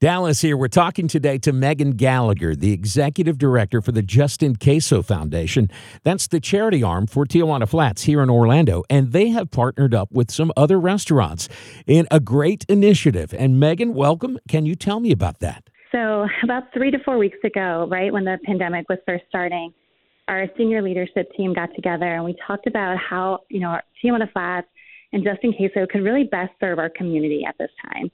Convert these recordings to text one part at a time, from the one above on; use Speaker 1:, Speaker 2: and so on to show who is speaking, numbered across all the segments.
Speaker 1: Dallas here. We're talking today to Megan Gallagher, the executive director for the Just in Queso Foundation. That's the charity arm for Tijuana Flats here in Orlando. And they have partnered up with some other restaurants in a great initiative. And Megan, welcome. Can you tell me about that?
Speaker 2: So, about three to four weeks ago, right when the pandemic was first starting, our senior leadership team got together and we talked about how, you know, Tijuana Flats and Just in Queso could really best serve our community at this time.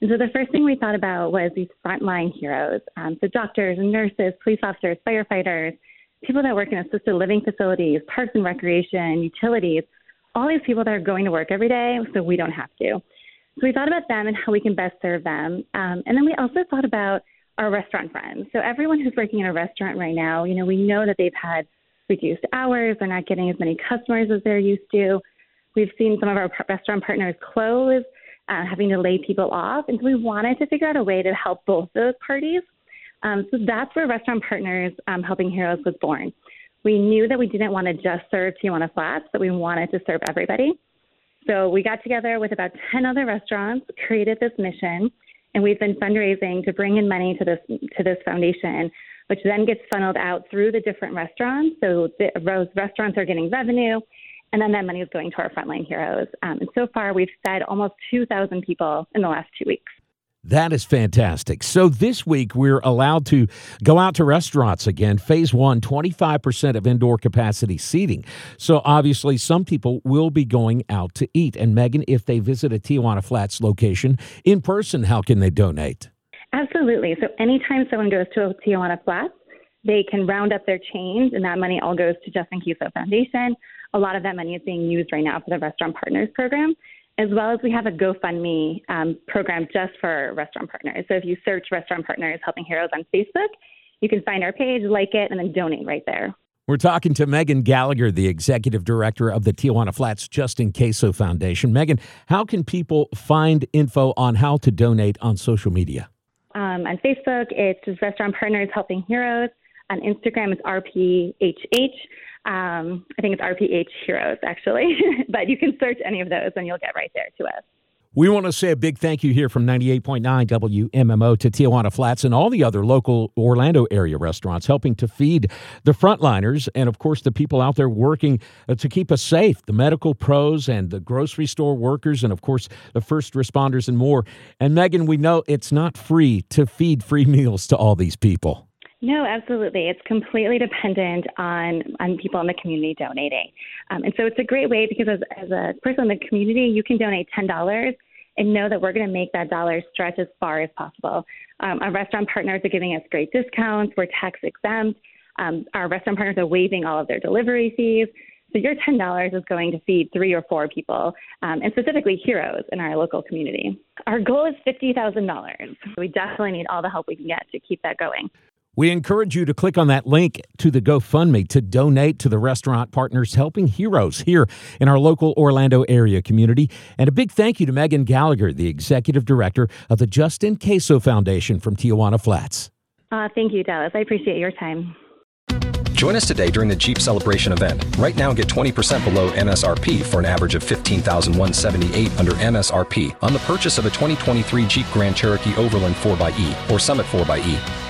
Speaker 2: And so the first thing we thought about was these frontline heroes. Um, so doctors and nurses, police officers, firefighters, people that work in assisted living facilities, parks and recreation, utilities, all these people that are going to work every day so we don't have to. So we thought about them and how we can best serve them. Um, and then we also thought about our restaurant friends. So everyone who's working in a restaurant right now, you know, we know that they've had reduced hours, they're not getting as many customers as they're used to. We've seen some of our restaurant partners close uh, having to lay people off. And so we wanted to figure out a way to help both those parties. Um, so that's where Restaurant Partners um, Helping Heroes was born. We knew that we didn't want to just serve Tijuana Flats, but we wanted to serve everybody. So we got together with about 10 other restaurants, created this mission, and we've been fundraising to bring in money to this to this foundation, which then gets funneled out through the different restaurants. So the, those restaurants are getting revenue, and then that money is going to our frontline heroes. Um, and so far, we've fed almost 2,000 people in the last two weeks.
Speaker 1: That is fantastic. So this week we're allowed to go out to restaurants again. Phase one, 25% of indoor capacity seating. So obviously some people will be going out to eat. And Megan, if they visit a Tijuana Flats location in person, how can they donate?
Speaker 2: Absolutely. So anytime someone goes to a Tijuana Flats, they can round up their change and that money all goes to Just in Queso Foundation a lot of that money is being used right now for the Restaurant Partners program, as well as we have a GoFundMe um, program just for restaurant partners. So if you search Restaurant Partners Helping Heroes on Facebook, you can find our page, like it, and then donate right there.
Speaker 1: We're talking to Megan Gallagher, the executive director of the Tijuana Flats Just in Queso Foundation. Megan, how can people find info on how to donate on social media?
Speaker 2: Um, on Facebook, it's Restaurant Partners Helping Heroes. On Instagram, it's RPHH. Um, I think it's RPH Heroes, actually. but you can search any of those and you'll get right there to us.
Speaker 1: We want to say a big thank you here from 98.9 WMMO to Tijuana Flats and all the other local Orlando area restaurants helping to feed the frontliners and, of course, the people out there working uh, to keep us safe the medical pros and the grocery store workers, and, of course, the first responders and more. And, Megan, we know it's not free to feed free meals to all these people.
Speaker 2: No, absolutely. It's completely dependent on on people in the community donating, um, and so it's a great way because as, as a person in the community, you can donate ten dollars and know that we're going to make that dollar stretch as far as possible. Um, our restaurant partners are giving us great discounts. We're tax exempt. Um, our restaurant partners are waiving all of their delivery fees. So your ten dollars is going to feed three or four people, um, and specifically heroes in our local community. Our goal is fifty thousand dollars. So we definitely need all the help we can get to keep that going.
Speaker 1: We encourage you to click on that link to the GoFundMe to donate to the restaurant partners helping heroes here in our local Orlando area community. And a big thank you to Megan Gallagher, the executive director of the Just in Queso Foundation from Tijuana Flats.
Speaker 2: Uh, thank you, Dallas. I appreciate your time.
Speaker 3: Join us today during the Jeep Celebration event. Right now, get 20% below MSRP for an average of 15178 under MSRP on the purchase of a 2023 Jeep Grand Cherokee Overland 4xE or Summit 4xE.